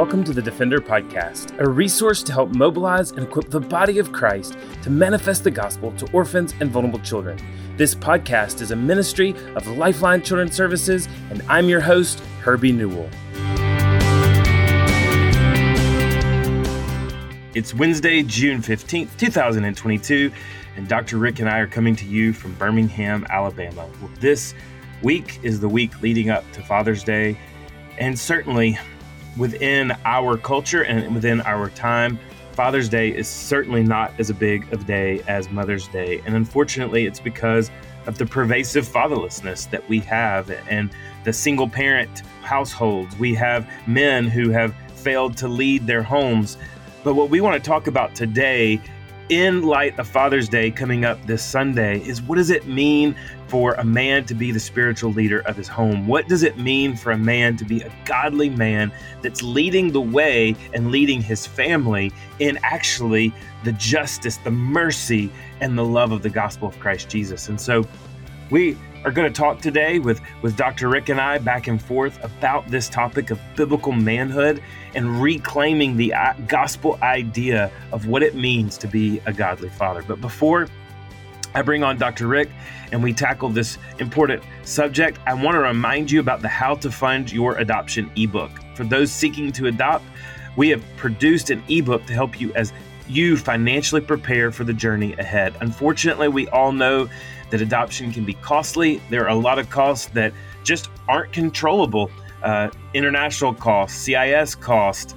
welcome to the Defender Podcast, a resource to help mobilize and equip the body of Christ to manifest the gospel to orphans and vulnerable children. This podcast is a ministry of Lifeline Children's Services, and I'm your host, Herbie Newell. It's Wednesday, June 15th, 2022, and Dr. Rick and I are coming to you from Birmingham, Alabama. This week is the week leading up to Father's Day, and certainly within our culture and within our time, Father's Day is certainly not as big of a day as Mother's Day. And unfortunately, it's because of the pervasive fatherlessness that we have and the single parent households. We have men who have failed to lead their homes but what we want to talk about today, in light of Father's Day coming up this Sunday, is what does it mean for a man to be the spiritual leader of his home? What does it mean for a man to be a godly man that's leading the way and leading his family in actually the justice, the mercy, and the love of the gospel of Christ Jesus? And so we are going to talk today with, with Dr. Rick and I back and forth about this topic of biblical manhood and reclaiming the uh, gospel idea of what it means to be a godly father. But before I bring on Dr. Rick and we tackle this important subject, I want to remind you about the How to Fund Your Adoption ebook. For those seeking to adopt, we have produced an ebook to help you as you financially prepare for the journey ahead. Unfortunately, we all know that adoption can be costly. There are a lot of costs that just aren't controllable. Uh, international costs, CIS costs,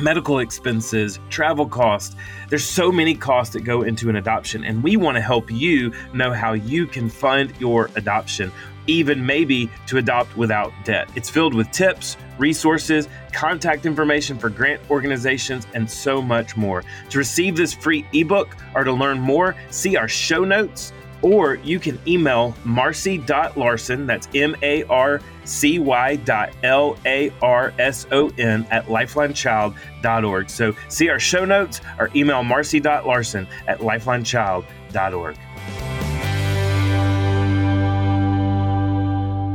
medical expenses, travel costs. There's so many costs that go into an adoption, and we want to help you know how you can fund your adoption, even maybe to adopt without debt. It's filled with tips, resources, contact information for grant organizations, and so much more. To receive this free ebook or to learn more, see our show notes or you can email marcy.larson, that's M A R C Y dot L A R S O N at lifelinechild.org. So see our show notes or email marcy.larson at lifelinechild.org.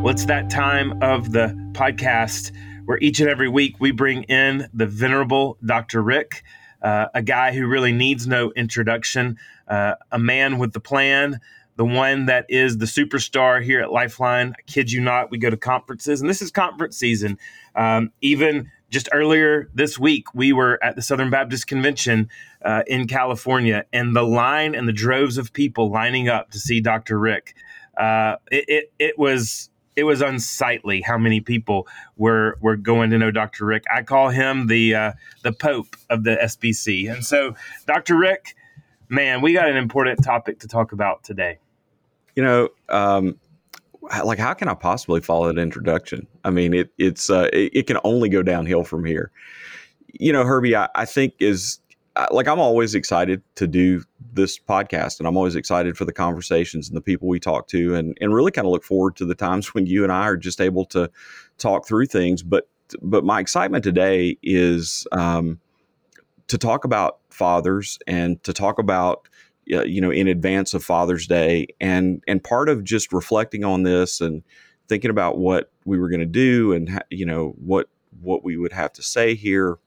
Well, that time of the podcast where each and every week we bring in the venerable Dr. Rick, uh, a guy who really needs no introduction, uh, a man with the plan, the one that is the superstar here at Lifeline. I kid you not, we go to conferences, and this is conference season. Um, even just earlier this week, we were at the Southern Baptist Convention uh, in California, and the line and the droves of people lining up to see Dr. Rick. Uh, it, it, it was it was unsightly how many people were were going to know Dr. Rick. I call him the uh, the Pope of the SBC, and so Dr. Rick, man, we got an important topic to talk about today you know, um, like how can I possibly follow that introduction? I mean, it, it's uh, it, it, can only go downhill from here. You know, Herbie, I, I think is like I'm always excited to do this podcast, and I'm always excited for the conversations and the people we talk to, and and really kind of look forward to the times when you and I are just able to talk through things. But but my excitement today is um, to talk about fathers and to talk about you know in advance of Father's Day, and and part of just reflecting on this and thinking about what we were going to do and you know what what we would have to say here.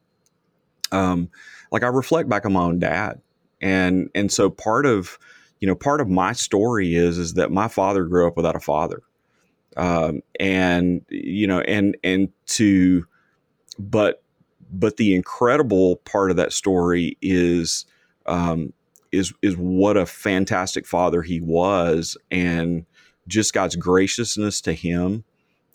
Um, like I reflect back on my own dad, and and so part of you know part of my story is is that my father grew up without a father, um, and you know and and to but but the incredible part of that story is um, is is what a fantastic father he was, and just God's graciousness to him.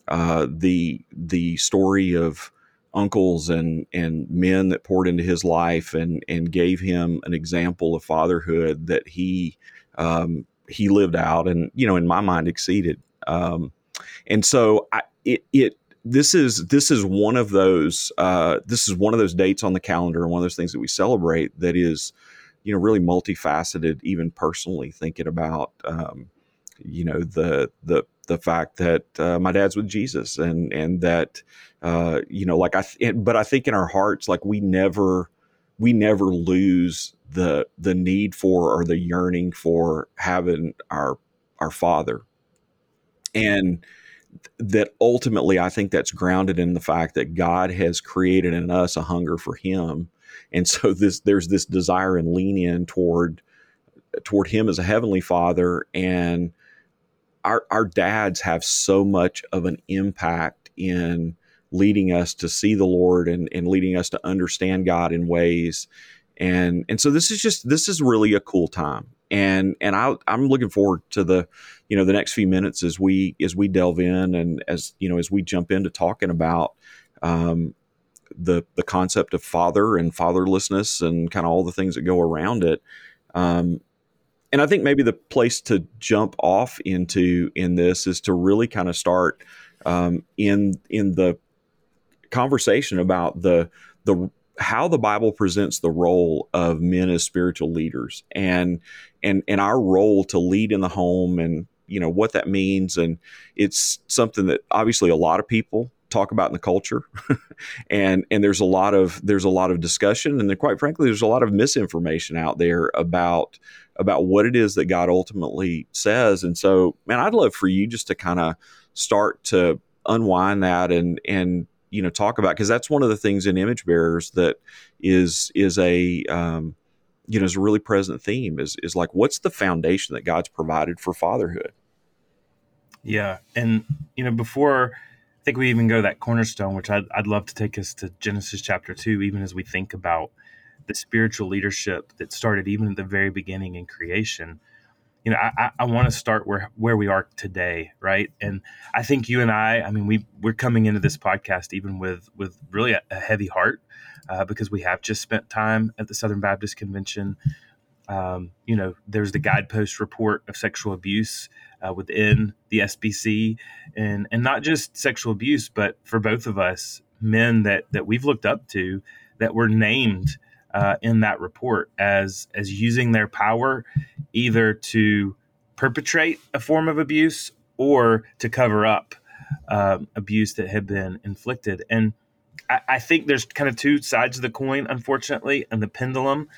Uh, the the story of uncles and and men that poured into his life and and gave him an example of fatherhood that he um, he lived out and you know in my mind exceeded. Um, and so I, it it this is this is one of those uh, this is one of those dates on the calendar and one of those things that we celebrate that is you know really multifaceted even personally thinking about um, you know the the the fact that uh, my dad's with Jesus and and that uh, you know like I th- but I think in our hearts like we never we never lose the the need for or the yearning for having our our father. And that ultimately I think that's grounded in the fact that God has created in us a hunger for Him, and so this there's this desire and lean in toward toward Him as a heavenly Father, and our our dads have so much of an impact in leading us to see the Lord and, and leading us to understand God in ways. And and so this is just this is really a cool time. And and I I'm looking forward to the you know the next few minutes as we as we delve in and as you know as we jump into talking about um, the the concept of father and fatherlessness and kind of all the things that go around it. Um, and I think maybe the place to jump off into in this is to really kind of start um, in in the conversation about the the how the Bible presents the role of men as spiritual leaders and and and our role to lead in the home and you know what that means. And it's something that obviously a lot of people talk about in the culture. And and there's a lot of there's a lot of discussion and then quite frankly there's a lot of misinformation out there about about what it is that God ultimately says and so man I'd love for you just to kind of start to unwind that and and you know talk about because that's one of the things in image bearers that is is a um, you know is a really present theme is is like what's the foundation that God's provided for fatherhood. Yeah, and you know before I think we even go to that cornerstone, which I'd, I'd love to take us to Genesis chapter two, even as we think about the spiritual leadership that started even at the very beginning in creation you know, I, I want to start where where we are today, right? And I think you and I, I mean, we we're coming into this podcast even with with really a, a heavy heart uh, because we have just spent time at the Southern Baptist Convention. Um, you know, there's the guidepost report of sexual abuse uh, within the SBC, and and not just sexual abuse, but for both of us, men that that we've looked up to, that were named uh, in that report as as using their power either to perpetrate a form of abuse or to cover up um, abuse that had been inflicted. And I, I, think there's kind of two sides of the coin, unfortunately, and the pendulum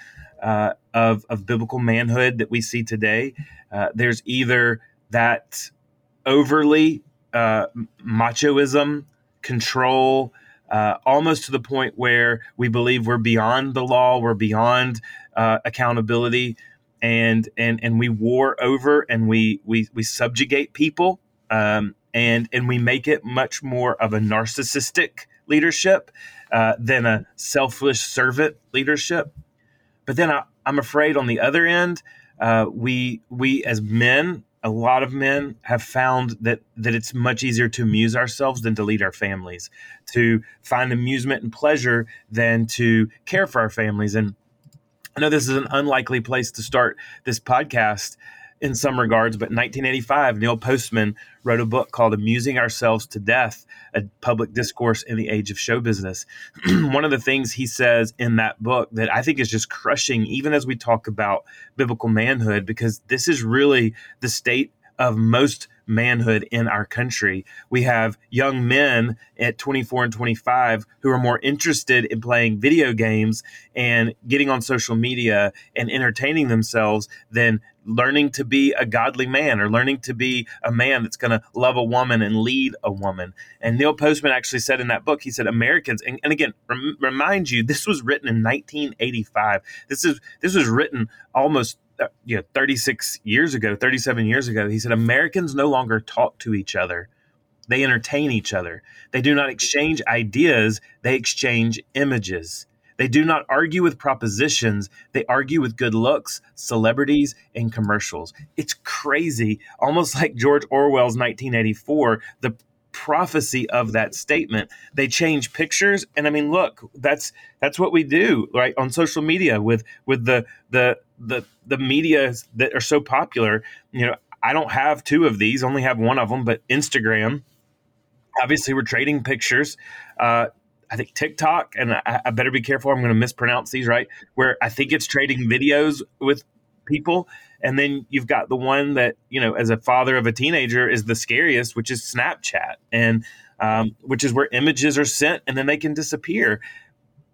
uh, of of biblical manhood that we see today. Uh, there's either that overly uh, machoism, control, uh, almost to the point where we believe we're beyond the law, we're beyond uh, accountability, and and and we war over and we we we subjugate people, um, and and we make it much more of a narcissistic leadership uh, than a selfish servant leadership. But then I, am afraid on the other end, uh, we we as men a lot of men have found that that it's much easier to amuse ourselves than to lead our families, to find amusement and pleasure than to care for our families. And I know this is an unlikely place to start this podcast in some regards, but in 1985, Neil Postman wrote a book called Amusing Ourselves to Death, a public discourse in the age of show business. One of the things he says in that book that I think is just crushing, even as we talk about biblical manhood, because this is really the state of most manhood in our country. We have young men at 24 and 25 who are more interested in playing video games and getting on social media and entertaining themselves than learning to be a godly man or learning to be a man that's going to love a woman and lead a woman. And Neil Postman actually said in that book, he said Americans, and, and again, rem, remind you, this was written in 1985. This is this was written almost uh, you know 36 years ago, 37 years ago. He said Americans no longer talk to each other. They entertain each other. They do not exchange ideas, they exchange images. They do not argue with propositions, they argue with good looks, celebrities, and commercials. It's crazy, almost like George Orwell's 1984, the prophecy of that statement. They change pictures and I mean look, that's that's what we do, right? On social media with with the the the the media that are so popular, you know, I don't have two of these, only have one of them, but Instagram obviously we're trading pictures. Uh, I think TikTok, and I, I better be careful. I'm going to mispronounce these right. Where I think it's trading videos with people, and then you've got the one that you know, as a father of a teenager, is the scariest, which is Snapchat, and um, which is where images are sent and then they can disappear.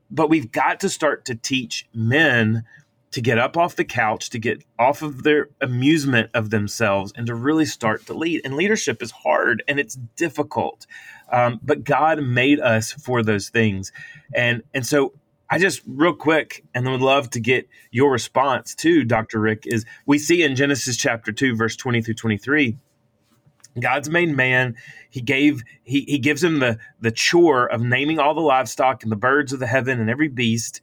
But we've got to start to teach men to get up off the couch, to get off of their amusement of themselves, and to really start to lead. And leadership is hard and it's difficult, um, but God made us for those things. And and so I just real quick, and would love to get your response to Dr. Rick. Is we see in Genesis chapter two, verse twenty through twenty three. God's made man. He gave he he gives him the the chore of naming all the livestock and the birds of the heaven and every beast.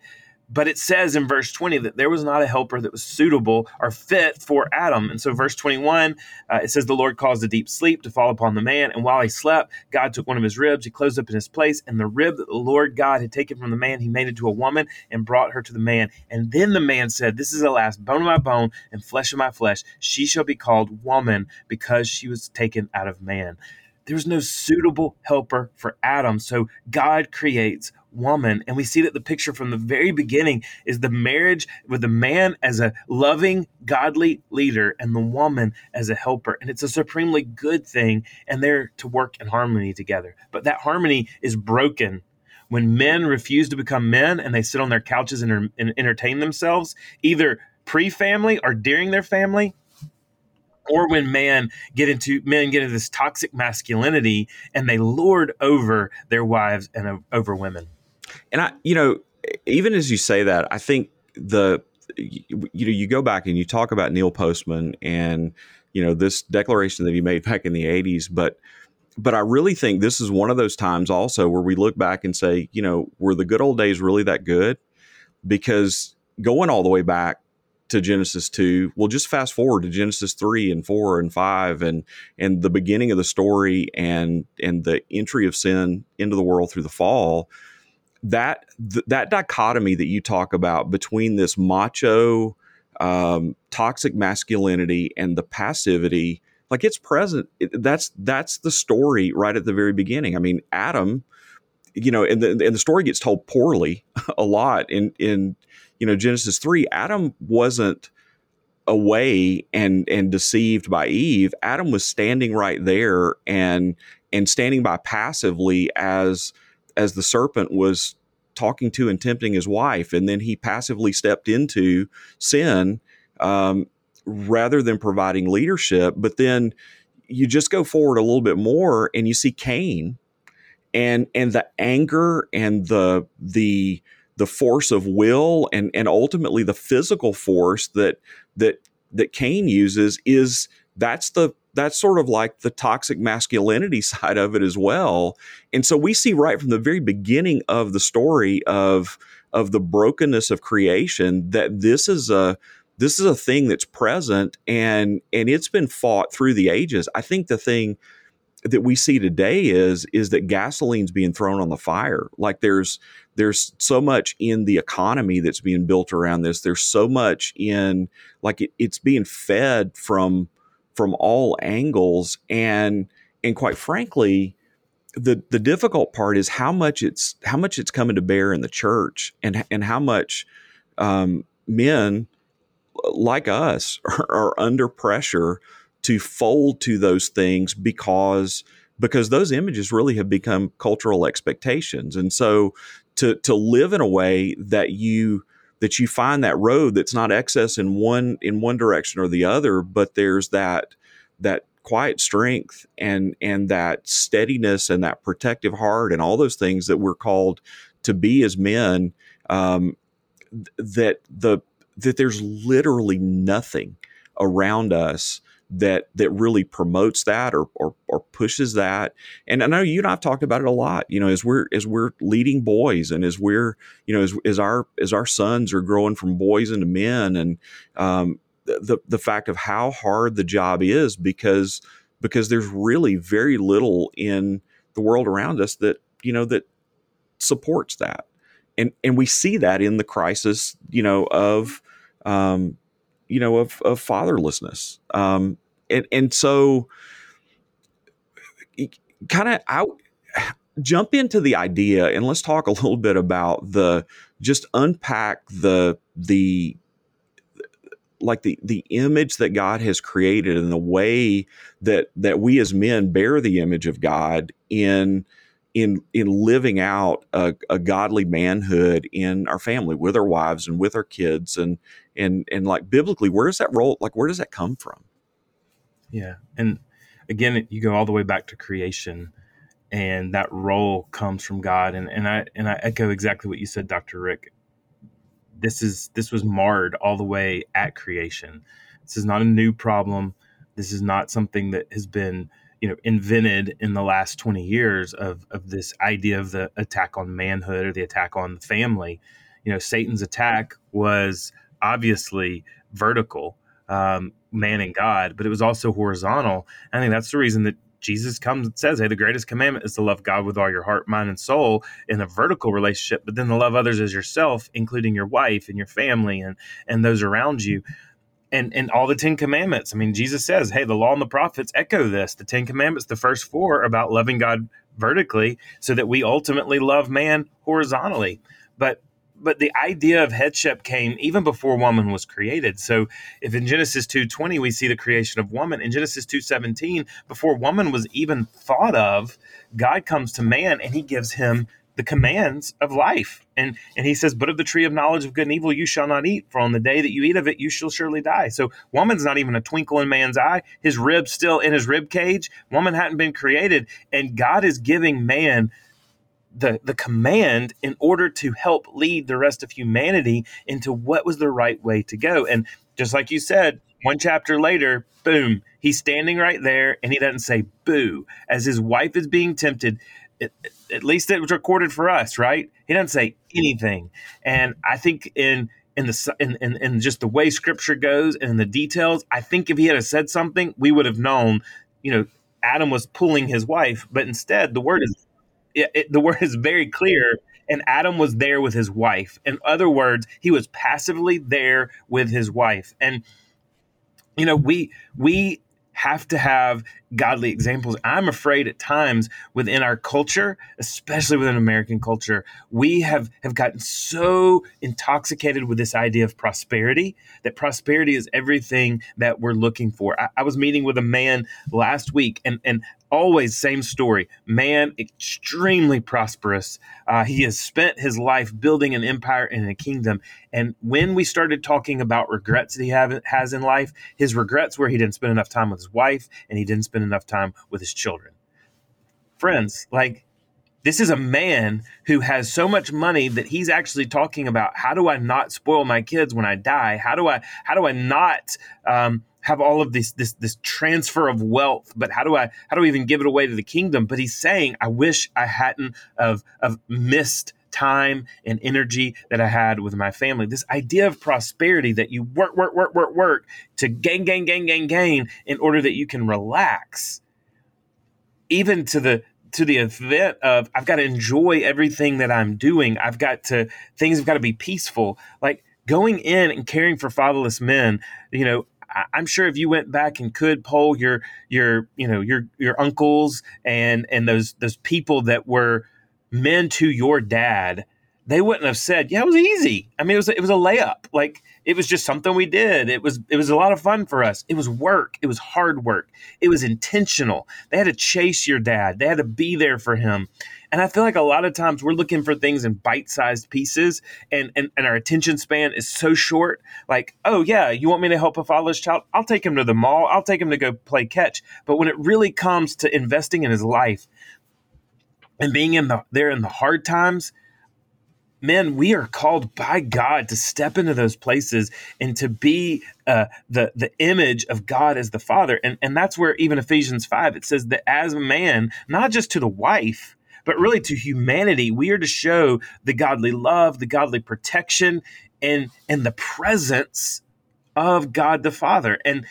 But it says in verse 20 that there was not a helper that was suitable or fit for Adam. And so, verse 21, uh, it says, The Lord caused a deep sleep to fall upon the man. And while he slept, God took one of his ribs, he closed up in his place. And the rib that the Lord God had taken from the man, he made into a woman and brought her to the man. And then the man said, This is the last bone of my bone and flesh of my flesh. She shall be called woman because she was taken out of man. There's no suitable helper for Adam. So God creates woman. And we see that the picture from the very beginning is the marriage with the man as a loving, godly leader and the woman as a helper. And it's a supremely good thing, and they're to work in harmony together. But that harmony is broken when men refuse to become men and they sit on their couches and, and entertain themselves, either pre family or during their family or when man get into men get into this toxic masculinity and they lord over their wives and over women and I, you know, even as you say that, I think the you know you go back and you talk about Neil Postman and you know this declaration that he made back in the 80s but but I really think this is one of those times also where we look back and say, you know, were the good old days really that good? Because going all the way back to Genesis 2, we'll just fast forward to Genesis 3 and 4 and 5 and and the beginning of the story and and the entry of sin into the world through the fall that th- that dichotomy that you talk about between this macho um, toxic masculinity and the passivity like it's present. It, that's that's the story right at the very beginning. I mean adam you know and the, and the story gets told poorly a lot in in you know genesis 3 adam wasn't away and and deceived by eve. Adam was standing right there and and standing by passively as as the serpent was talking to and tempting his wife, and then he passively stepped into sin um, rather than providing leadership. But then you just go forward a little bit more, and you see Cain, and and the anger and the the the force of will and and ultimately the physical force that that that Cain uses is that's the that's sort of like the toxic masculinity side of it as well. And so we see right from the very beginning of the story of of the brokenness of creation that this is a this is a thing that's present and and it's been fought through the ages. I think the thing that we see today is is that gasoline's being thrown on the fire. Like there's there's so much in the economy that's being built around this. There's so much in like it, it's being fed from from all angles and and quite frankly the the difficult part is how much it's how much it's coming to bear in the church and and how much um, men like us are, are, under pressure to fold to those things because because those images really have become cultural expectations. And so to to live in a way that you that you find that road that's not excess in one in one direction or the other, but there's that that quiet strength and and that steadiness and that protective heart and all those things that we're called to be as men. Um, that the that there's literally nothing around us that that really promotes that or, or, or pushes that. And I know you and I've talked about it a lot. You know, as we're as we're leading boys and as we're you know as, as our as our sons are growing from boys into men and um, the the fact of how hard the job is because because there's really very little in the world around us that you know that supports that and and we see that in the crisis you know of um, you know, of, of fatherlessness. Um, and, and so kind of out jump into the idea and let's talk a little bit about the just unpack the the like the the image that God has created and the way that that we as men bear the image of God in in in living out a, a, godly manhood in our family with our wives and with our kids and and and like biblically where does that role like where does that come from? Yeah and again you go all the way back to creation and that role comes from god and and i and i echo exactly what you said dr rick. This is this was marred all the way at creation. This is not a new problem. This is not something that has been you know invented in the last 20 years of of this idea of the attack on manhood or the attack on the family. You know satan's attack was obviously vertical um, man and god but it was also horizontal i think that's the reason that jesus comes and says hey the greatest commandment is to love god with all your heart mind and soul in a vertical relationship but then to love others as yourself including your wife and your family and and those around you and and all the Ten Commandments. I mean, Jesus says, "Hey, the law and the prophets echo this. The Ten Commandments, the first four, about loving God vertically, so that we ultimately love man horizontally." But but the idea of headship came even before woman was created. So if in Genesis 2:20 we see the creation of woman, in Genesis 2:17 before woman was even thought of, God comes to man and he gives him the commands of life. And and he says, But of the tree of knowledge of good and evil you shall not eat, for on the day that you eat of it, you shall surely die. So woman's not even a twinkle in man's eye. His rib's still in his rib cage. Woman hadn't been created. And God is giving man the, the command in order to help lead the rest of humanity into what was the right way to go. And just like you said, one chapter later, boom, he's standing right there and he doesn't say boo. As his wife is being tempted, it, at least it was recorded for us, right? He doesn't say anything, and I think in in the in, in, in just the way Scripture goes and in the details, I think if he had said something, we would have known. You know, Adam was pulling his wife, but instead the word is it, it, the word is very clear. And Adam was there with his wife. In other words, he was passively there with his wife. And you know, we we have to have godly examples. I'm afraid at times within our culture, especially within American culture, we have have gotten so intoxicated with this idea of prosperity that prosperity is everything that we're looking for. I, I was meeting with a man last week, and and always same story. Man extremely prosperous. Uh, he has spent his life building an empire and a kingdom. And when we started talking about regrets that he have, has in life his regrets were he didn't spend enough time with his wife and he didn't spend enough time with his children. Friends like this is a man who has so much money that he's actually talking about how do i not spoil my kids when i die? How do i how do i not um, have all of this this this transfer of wealth but how do i how do i even give it away to the kingdom but he's saying i wish i hadn't of of missed time and energy that i had with my family this idea of prosperity that you work work work work work to gain gain gain gain gain in order that you can relax even to the to the event of I've got to enjoy everything that I'm doing. I've got to things have got to be peaceful. Like going in and caring for fatherless men, you know, I'm sure if you went back and could poll your your you know your your uncles and and those those people that were men to your dad, they wouldn't have said, "Yeah, it was easy." I mean, it was it was a layup. Like it was just something we did. It was it was a lot of fun for us. It was work. It was hard work. It was intentional. They had to chase your dad. They had to be there for him. And I feel like a lot of times we're looking for things in bite-sized pieces and, and, and our attention span is so short. Like, oh yeah, you want me to help a fatherless child? I'll take him to the mall. I'll take him to go play catch. But when it really comes to investing in his life and being in the there in the hard times, men, we are called by God to step into those places and to be uh, the the image of God as the Father, and and that's where even Ephesians five it says that as a man, not just to the wife, but really to humanity. We are to show the godly love, the godly protection, and and the presence of God the Father. And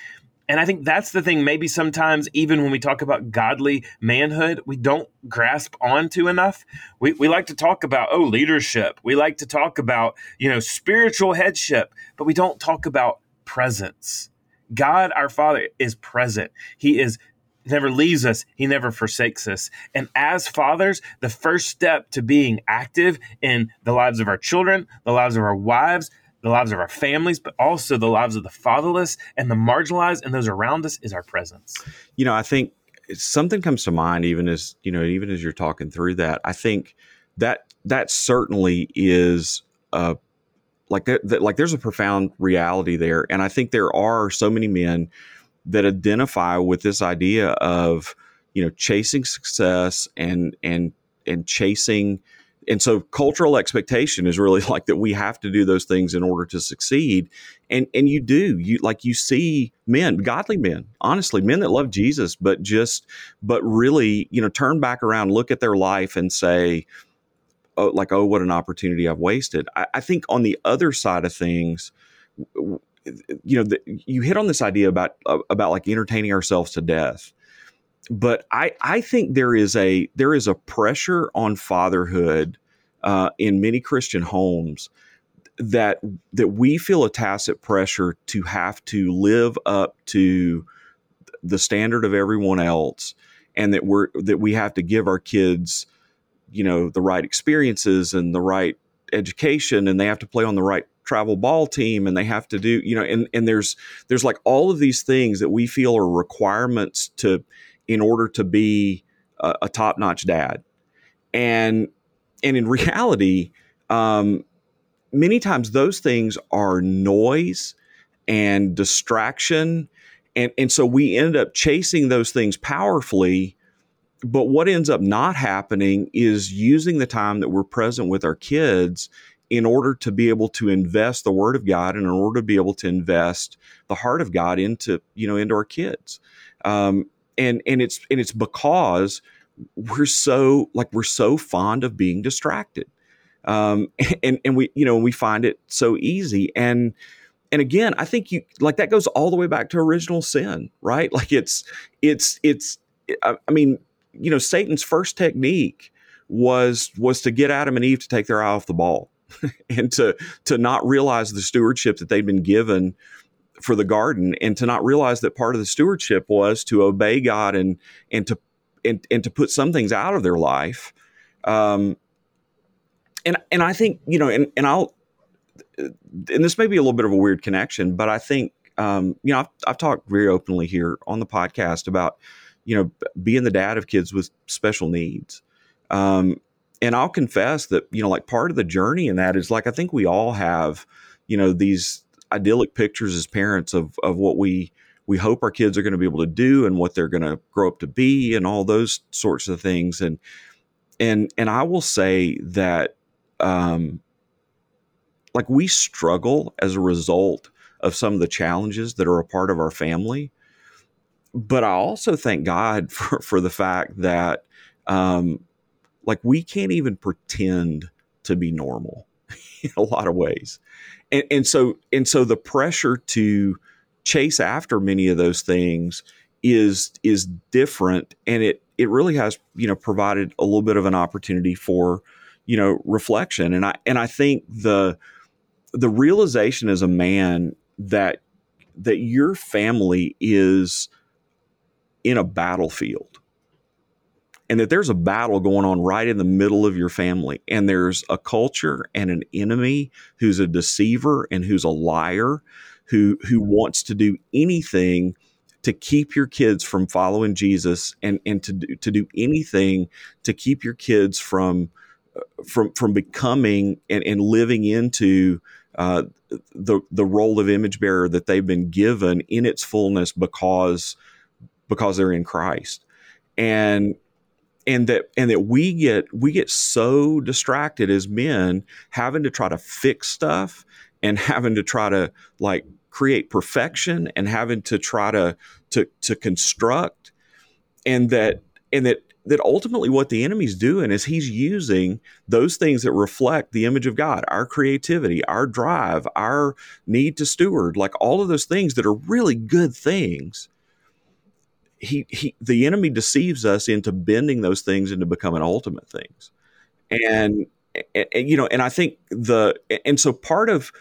and I think that's the thing. Maybe sometimes, even when we talk about godly manhood, we don't grasp onto enough. We, we like to talk about, oh, leadership. We like to talk about, you know, spiritual headship, but we don't talk about presence. God, our Father, is present. He is never leaves us, he never forsakes us. And as fathers, the first step to being active in the lives of our children, the lives of our wives, the lives of our families, but also the lives of the fatherless and the marginalized and those around us is our presence. You know, I think something comes to mind even as you know even as you're talking through that i think that that certainly is uh like that, like there's a profound reality there and i think there are so many men that identify with this idea of you know chasing success and and and chasing and so cultural expectation is really like that we have to do those things in order to succeed. And and you do. You like you see men godly men honestly men that love jesus but just but really you know turn back around look at their life and say oh, like oh what an opportunity i've wasted. I, I think on the other side of things you know the, you hit on this idea about uh, about like entertaining ourselves to death but I I think there is a there is a pressure on fatherhood uh, in many Christian homes that that we feel a tacit pressure to have to live up to the standard of everyone else, and that we're that we have to give our kids, you know, the right experiences and the right education, and they have to play on the right travel ball team and they have to do you know and and there's there's like all of these things that we feel are requirements to in order to be a, a top notch dad. And and in reality, um, many times those things are noise and distraction. And, and so we end up chasing those things powerfully. But what ends up not happening is using the time that we're present with our kids in order to be able to invest the word of God and in order to be able to invest the heart of God into, you know, into our kids. Um, and and it's and it's because we're so like we're so fond of being distracted. Um, and and we you know we find it so easy. And and again i think you like that goes all the way back to original sin right? Like it's it's it's i mean you know satan's first technique was was to get adam and eve to take their eye off the ball and to to not realize the stewardship that they'd been given for the garden and to not realize that part of the stewardship was to obey God and and to and, and to put some things out of their life. Um, and and I think you know, and and I'll and this may be a little bit of a weird connection, but I think um, you know I've, I've talked very openly here on the podcast about you know being the dad of kids with special needs. Um, and I'll confess that you know like part of the journey in that is like I think we all have you know these idyllic pictures as parents of of what we we hope our kids are going to be able to do and what they're going to grow up to be and all those sorts of things. And and and I will say that um like we struggle as a result of some of the challenges that are a part of our family. But I also thank God for for the fact that um like we can't even pretend to be normal in a lot of ways. And, and so and so the pressure to chase after many of those things is is different and it it really has you know provided a little bit of an opportunity for you know reflection. And i and i think the the realization as a man that that your family is in a battlefield and that there's a battle going on right in the middle of your family and there's a culture and an enemy who's a deceiver and who's a liar who who wants to do anything to keep your kids from following Jesus and and to do, to do anything to keep your kids from from from becoming and, and living into uh, the the role of image bearer that they've been given in its fullness because because they're in Christ. And and that and that we get we get so distracted as men having to try to fix stuff and having to try to like create perfection and having to try to to to construct and that and that that ultimately what the enemy's doing is he's using those things that reflect the image of God, our creativity, our drive, our need to steward, like all of those things that are really good things he, he the enemy deceives us into bending those things into becoming ultimate things. And, and, and, you know and i think the and so part of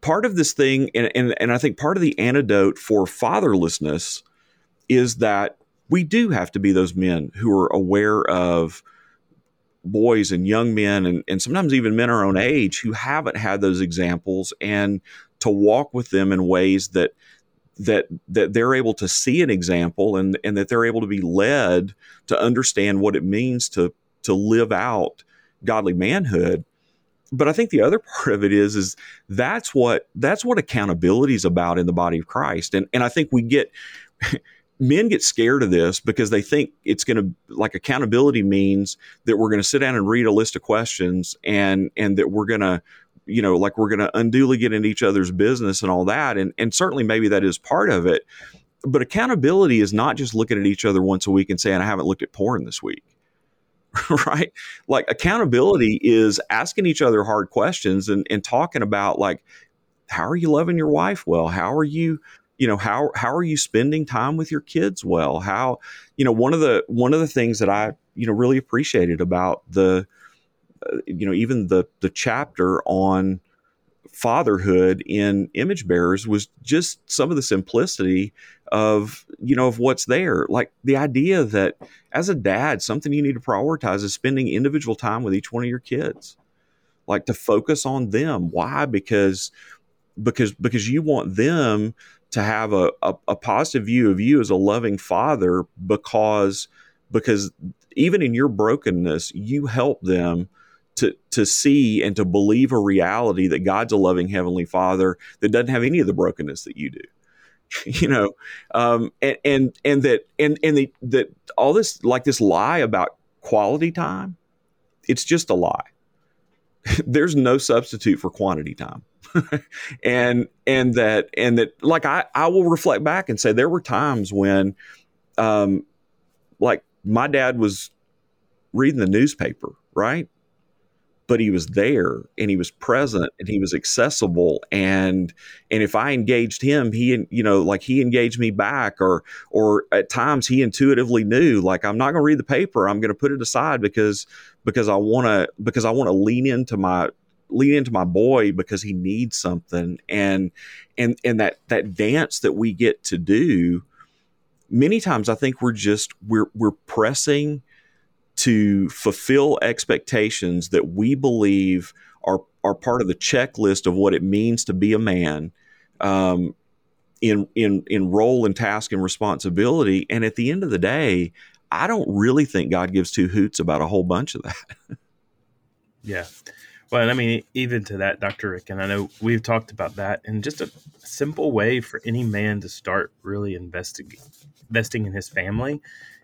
part of this thing and, and and i think part of the antidote for fatherlessness is that we do have to be those men who are aware of boys and young men and, and sometimes even men our own age who haven't had those examples and to walk with them in ways that that that they're able to see an example and and that they're able to be led to understand what it means to to live out godly manhood but I think the other part of it is is that's what that's what accountability is about in the body of Christ. And and I think we get men get scared of this because they think it's going to like accountability means that we're going to sit down and read a list of questions and and that we're going to you know like we're going to unduly get into each other's business and all that and and certainly maybe that is part of it but accountability is not just looking at each other once a week and saying I haven't looked at porn this week right? Like accountability is asking each other hard questions and, and talking about like, how are you loving your wife well? How are you, you know, how how are you spending time with your kids well? How, you know, one of the one of the things that I, you know, really appreciated about the, uh, you know, even the the chapter on fatherhood in image bearers was just some of the simplicity of you know of what's there. Like the idea that as a dad something you need to prioritize is spending individual time with each one of your kids. Like to focus on them. Why? Because because because you want them to have a, a, a positive view of you as a loving father because because even in your brokenness you help them to see and to believe a reality that God's a loving heavenly Father that doesn't have any of the brokenness that you do. you know, um, and and and that and and the, that all this like this lie about quality time, it's just a lie. There's no substitute for quantity time. and and that and that like I I will reflect back and say there were times when um like my dad was reading the newspaper, right? But he was there and he was present and he was accessible and and if I engaged him he you know like he engaged me back or or at times he intuitively knew like I'm not going to read the paper I'm going to put it aside because because I want to because I want to lean into my lean into my boy because he needs something and and and that that dance that we get to do many times I think we're just we're we're pressing to fulfill expectations that we believe are are part of the checklist of what it means to be a man um, in in in role and task and responsibility. And at the end of the day, I don't really think God gives two hoots about a whole bunch of that. yeah. Well, I mean, even to that, Dr. Rick, and I know we've talked about that, and just a simple way for any man to start really investing investing in his family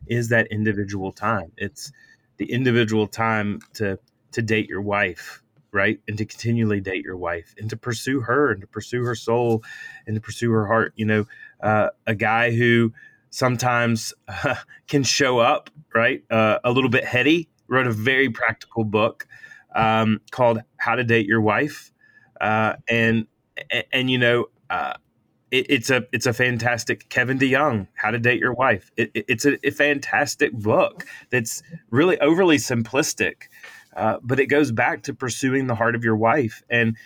is that individual time. It's the individual time to to date your wife, right? And to continually date your wife and to pursue her and to pursue her soul and to pursue her heart. You know, uh, a guy who sometimes uh, can show up, right? Uh, a little bit heady, wrote a very practical book um, called How to Date Your Wife. Uh, and, and, and, you know, uh, it, it's a it's a fantastic Kevin DeYoung, How to Date Your Wife. It, it, it's a, a, fantastic book that's really overly simplistic, uh, but it goes back to pursuing the heart of your wife and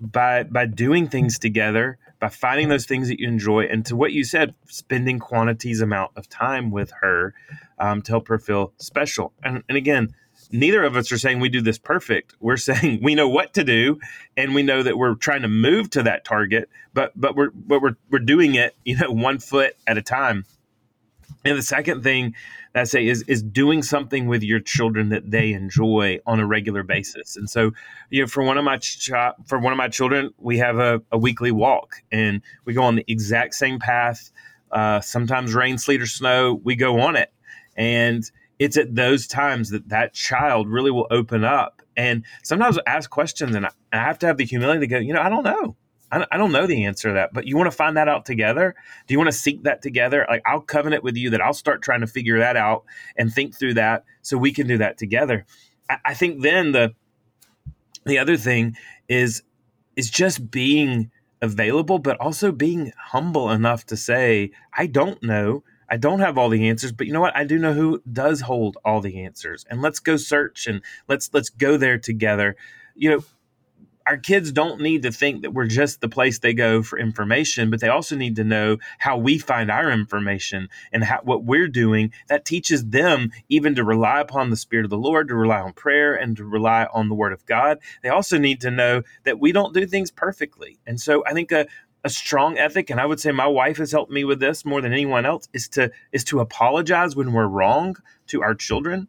by by doing things together, by finding those things that you enjoy, and to what you said, spending quantities amount of time with her um, to help her feel special. And, and again, neither of us are saying we do this perfect. We're saying we know what to do, and we know that we're trying to move to that target, but but we're but we're we're doing it, you know, one foot at a time. And the second thing that I say is is doing something with your children that they enjoy on a regular basis. And so, you know, for one of my ch- for one of my children, we have a, a weekly walk, and we go on the exact same path. Uh, sometimes rain, sleet, or snow, we go on it, and it's at those times that that child really will open up. And sometimes ask questions and I, have to have the humility to go you know i don't know. I, I don't know the answer to that but you want to find that out together? Do you want to seek that together? Like i'll covenant with you that i'll start trying to figure that out and think through that so we can do that together. I think then the the other thing is is just being available but also being humble enough to say i don't know I don't have all the answers, but you know what? I do know who does hold all the answers. And let's go search and let's let's go there together. You know, our kids don't need to think that we're just the place they go for information, but they also need to know how we find our information and how, what we're doing. That teaches them even to rely upon the Spirit of the Lord, to rely on prayer, and to rely on the Word of God. They also need to know that we don't do things perfectly. And so I think a strong ethic, and I would say my wife has helped me with this more than anyone else, is to is to apologize when we're wrong to our children,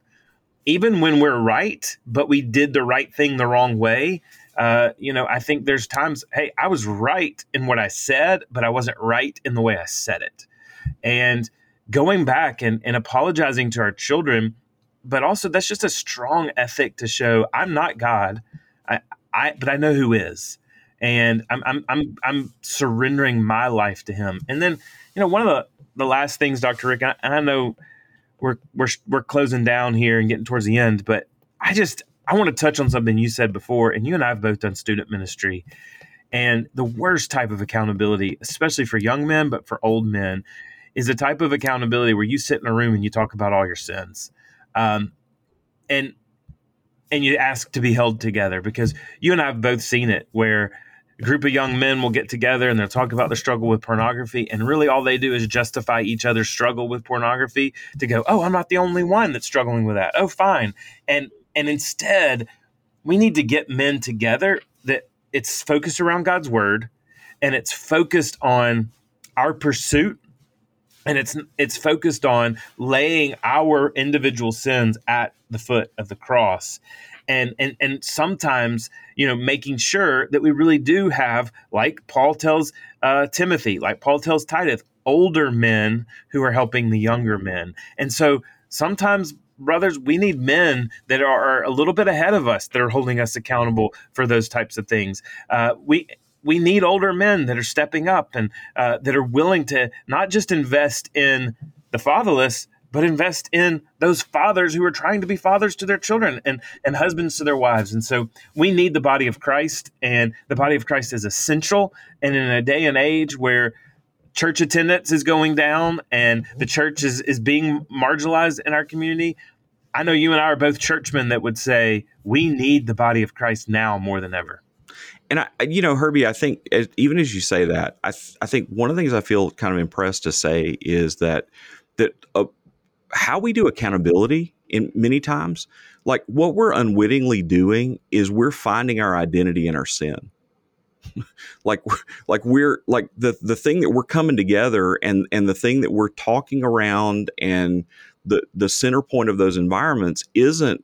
even when we're right, but we did the right thing the wrong way. Uh, you know, I think there's times, hey, I was right in what I said, but I wasn't right in the way I said it. And going back and, and apologizing to our children, but also that's just a strong ethic to show I'm not God. I, I but I know who is and I'm I'm I'm I'm surrendering my life to Him. And then, you know, one of the the last things, Doctor Rick, and I, I know we're we're we're closing down here and getting towards the end, but I just I want to touch on something you said before, and you and I have both done student ministry. And the worst type of accountability, especially for young men, but for old men, is a type of accountability where you sit in a room and you talk about all your sins. Um, and and you ask to be held together because you and I have both seen it where a group of young men will get together and they'll talk about their struggle with pornography and really all they do is justify each other's struggle with pornography to go oh i'm not the only one that's struggling with that. Oh fine. And and instead we need to get men together that it's focused around god's word and it's focused on our pursuit and it's it's focused on laying our individual sins at the foot of the cross and and and sometimes you know making sure that we really do have like paul tells uh, timothy like paul tells titus older men who are helping the younger men. And so sometimes brothers we need men that are a little bit ahead of us that are holding us accountable for those types of things. Uh, we we need older men that are stepping up and uh, that are willing to not just invest in the fatherless but invest in those fathers who are trying to be fathers to their children and, and husbands to their wives. And so we need the body of Christ, and the body of Christ is essential. And in a day and age where church attendance is going down and the church is, is being marginalized in our community, I know you and I are both churchmen that would say we need the body of Christ now more than ever. And I, you know, Herbie, I think even as you say that, I, th- I think one of the things I feel kind of impressed to say is that that uh, how we do accountability in many times, like what we're unwittingly doing is we're finding our identity in our sin. like like we're like the the thing that we're coming together and and the thing that we're talking around and the the center point of those environments isn't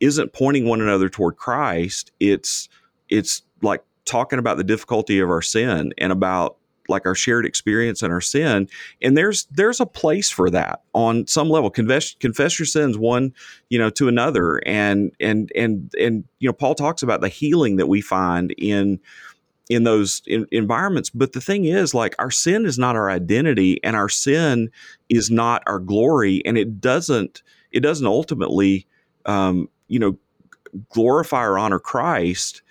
isn't pointing one another toward Christ. It's it's like talking about the difficulty of our sin and about like our shared experience and our sin. And there's there's a place for that on some level. Confess confess your sins one you know to another. And and and and you know paul talks about the healing that we find in in those in, environments. But the thing is like our sin is not our identity and our sin is not our glory. And it doesn't it doesn't ultimately um you know glorify or honor christ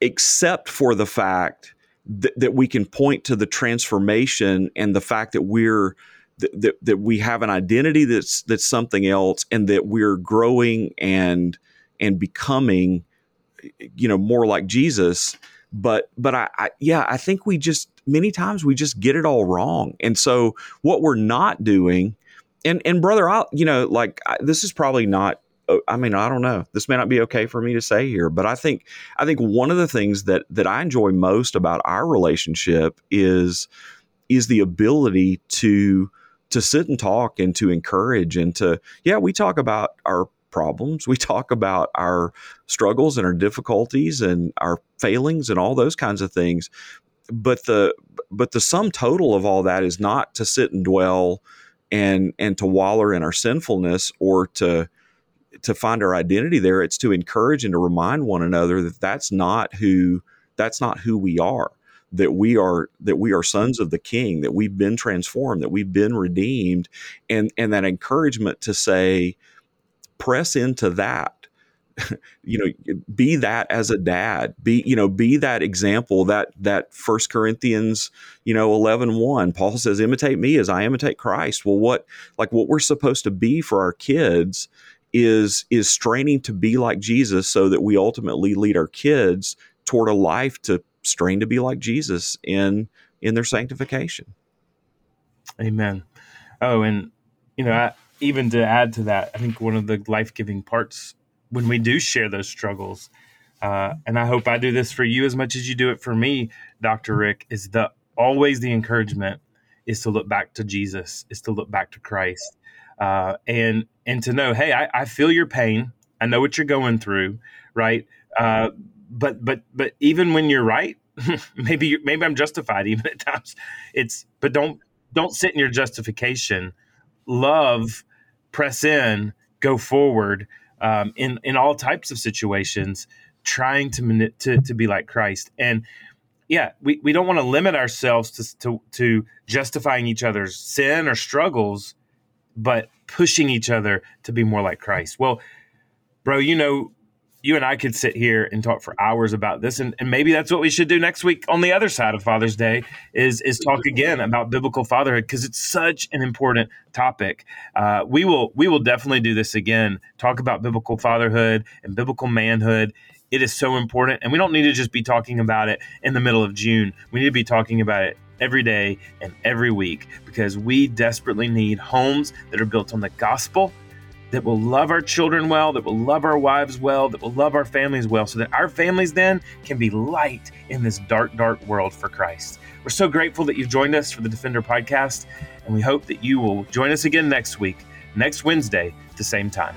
except for the fact th- that we can point to the transformation and the fact that we're th- that that we have an identity that's that's something else and that we're growing and and becoming you know more like Jesus. But but I, I, yeah I think we just many times we just get it all wrong. And so what we're not doing and and brother I you know like I, this is probably not I mean, I don't know. This may not be okay for me to say here, but I think I think one of the things that that I enjoy most about our relationship is is the ability to to sit and talk and to encourage and to yeah, we talk about our problems. We talk about our struggles and our difficulties and our failings and all those kinds of things. But the but the sum total of all that is not to sit and dwell and and to waller in our sinfulness or to to find our identity there. It's to encourage and to remind one another that that's not who that's not who we are. That we are that we are sons of the King. That we've been transformed. That we've been redeemed, and and that encouragement to say, press into that. you know, be that as a dad. Be you know, be that example. That that First Corinthians you know 11, 1, Paul says, imitate me as I imitate Christ. Well, what like what we're supposed to be for our kids is is straining to be like Jesus so that we ultimately lead our kids toward a life to strain to be like Jesus in in their sanctification. Amen. Oh, and you know, I, even to add to that, I think one of the life giving parts when we do share those struggles, uh, and I hope I do this for you as much as you do it for me, Dr. Rick, is the always the encouragement is to look back to Jesus, is to look back to Christ, uh, and and to know, hey, I, I, feel your pain. I know what you're going through, right? Uh, but but but even when you're right, maybe maybe I'm justified even at times. It's but don't don't sit in your justification. Love, press in, go forward um, in in all types of situations, trying to to to be like Christ. And yeah, we, we don't want to limit ourselves to, to to justifying each other's sin or struggles, but pushing each other to be more like Christ. Well, bro, you know you and I could sit here and talk for hours about this, and, and maybe that's what we should do next week on the other side of Father's Day is is talk again about biblical fatherhood because it's such an important topic. Uh, we will we will definitely do this again. Talk about biblical fatherhood and biblical manhood. It is so important, and we don't need to just be talking about it in the middle of June. We need to be talking about it every day and every week because we desperately need homes that are built on the gospel that will love our children well, that will love our wives well, that will love our families well, so that our families then can be light in this dark, dark world for Christ. We're so grateful that you've joined us for the Defender podcast, and we hope that you will join us again next week, next Wednesday, at the same time.